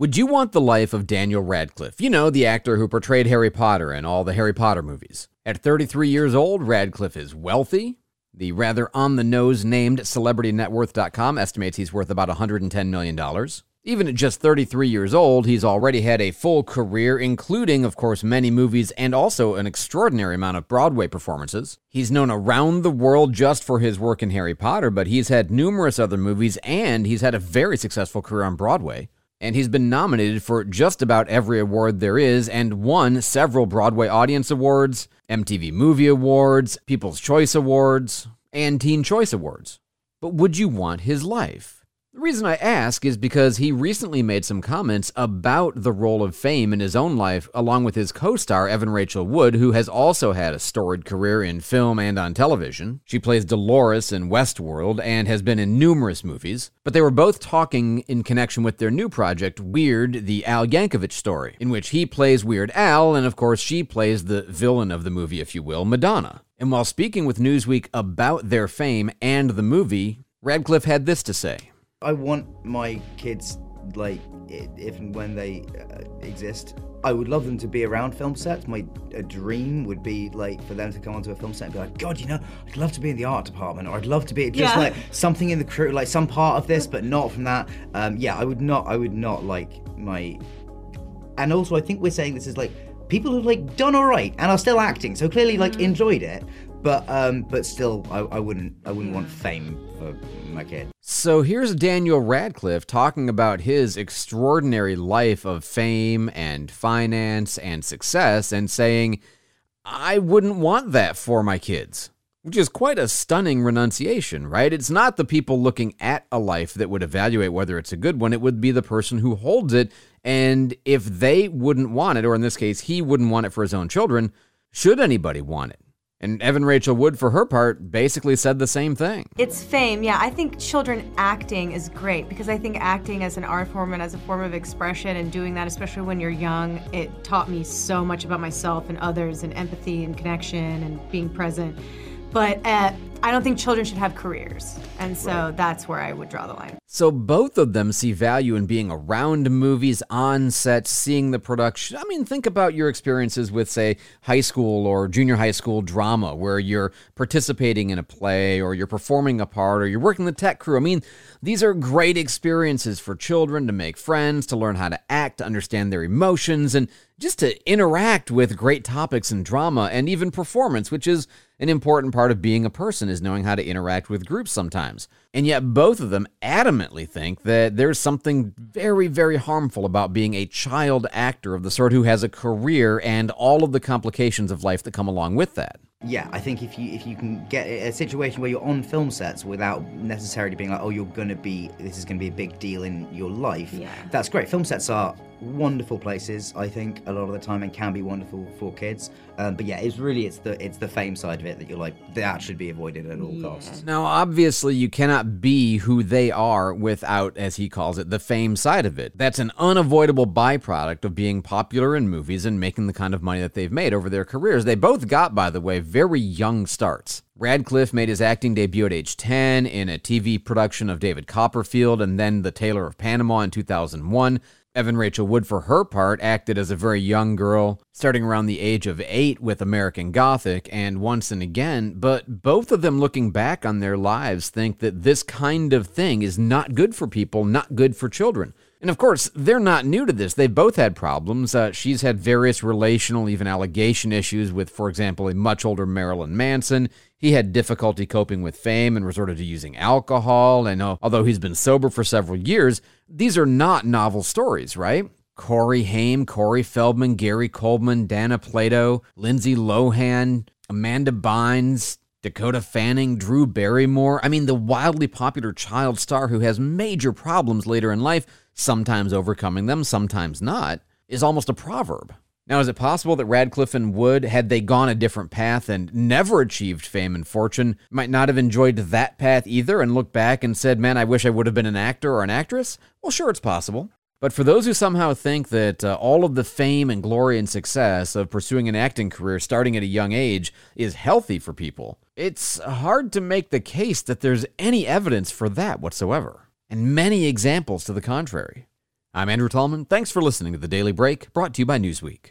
Would you want the life of Daniel Radcliffe? You know, the actor who portrayed Harry Potter in all the Harry Potter movies. At 33 years old, Radcliffe is wealthy. The rather on the nose named CelebrityNetWorth.com estimates he's worth about $110 million. Even at just 33 years old, he's already had a full career, including, of course, many movies and also an extraordinary amount of Broadway performances. He's known around the world just for his work in Harry Potter, but he's had numerous other movies and he's had a very successful career on Broadway and he's been nominated for just about every award there is and won several Broadway Audience Awards, MTV Movie Awards, People's Choice Awards, and Teen Choice Awards. But would you want his life? The reason I ask is because he recently made some comments about the role of fame in his own life, along with his co star, Evan Rachel Wood, who has also had a storied career in film and on television. She plays Dolores in Westworld and has been in numerous movies. But they were both talking in connection with their new project, Weird, the Al Yankovic story, in which he plays Weird Al, and of course, she plays the villain of the movie, if you will, Madonna. And while speaking with Newsweek about their fame and the movie, Radcliffe had this to say. I want my kids, like, if and when they uh, exist, I would love them to be around film sets. My a dream would be like for them to come onto a film set and be like, God, you know, I'd love to be in the art department, or I'd love to be just Yeah. like something in the crew, like some part of this, but not from that. Um, yeah, I would not. I would not like my. And also, I think we're saying this is like people who've like done all right and are still acting, so clearly like Mm-hmm. enjoyed it, but um, but still, I, I wouldn't. I wouldn't want fame for my kid. So here's Daniel Radcliffe talking about his extraordinary life of fame and finance and success and saying, I wouldn't want that for my kids. Which is quite a stunning renunciation, right? It's not the people looking at a life that would evaluate whether it's a good one. It would be the person who holds it. And if they wouldn't want it, or in this case, he wouldn't want it for his own children, should anybody want it? And Evan Rachel Wood, for her part, basically said the same thing. It's fame, yeah. I think children acting is great because I think acting as an art form and as a form of expression and doing that, especially when you're young, it taught me so much about myself and others and empathy and connection and being present. But uh, I don't think children should have careers. And so that's where I would draw the line. So both of them see value in being around movies, on set, seeing the production. I mean, think about your experiences with, say, high school or junior high school drama, where you're participating in a play or you're performing a part or you're working the tech crew. I mean, these are great experiences for children to make friends, to learn how to act, to understand their emotions, and just to interact with great topics in drama and even performance, which is an important part of being a person is knowing how to interact with groups sometimes. And yet both of them adamantly think that there's something very very harmful about being a child actor of the sort who has a career and all of the complications of life that come along with that. Yeah, I think if you if you can get a situation where you're on film sets without necessarily being like, oh, you're gonna be this is gonna be a big deal in your life. Yeah. That's great. Film sets are wonderful places, I think, a lot of the time, and can be wonderful for kids. Um, but yeah, it's really it's the it's the fame side of it that you're like that should be avoided at all costs. Now, obviously, you cannot be who they are without, as he calls it, the fame side of it. That's an unavoidable byproduct of being popular in movies and making the kind of money that they've made over their careers. They both got, by the way, very young starts. Radcliffe made his acting debut at age 10 in a TV production of David Copperfield and then The Tailor of Panama in 2001. Evan Rachel Wood, for her part, acted as a very young girl, starting around the age of eight with American Gothic and Once and Again. But both of them, looking back on their lives, think that this kind of thing is not good for people, not good for children. And of course, they're not new to this. They've both had problems. Uh, she's had various relational, even allegation issues with, for example, a much older Marilyn Manson. He had difficulty coping with fame and resorted to using alcohol. And uh, although he's been sober for several years, these are not novel stories, right? Corey Haim, Corey Feldman, Gary Coleman, Dana Plato, Lindsay Lohan, Amanda Bynes, Dakota Fanning, Drew Barrymore. I mean, the wildly popular child star who has major problems later in life, sometimes overcoming them, sometimes not. is almost a proverb. Now, is it possible that Radcliffe and Wood, had they gone a different path and never achieved fame and fortune, might not have enjoyed that path either and looked back and said, man, I wish I would have been an actor or an actress? Well, sure, it's possible. But for those who somehow think that uh, all of the fame and glory and success of pursuing an acting career starting at a young age is healthy for people, it's hard to make the case that there's any evidence for that whatsoever, and many examples to the contrary. I'm Andrew Tallman. Thanks for listening to The Daily Break, brought to you by Newsweek.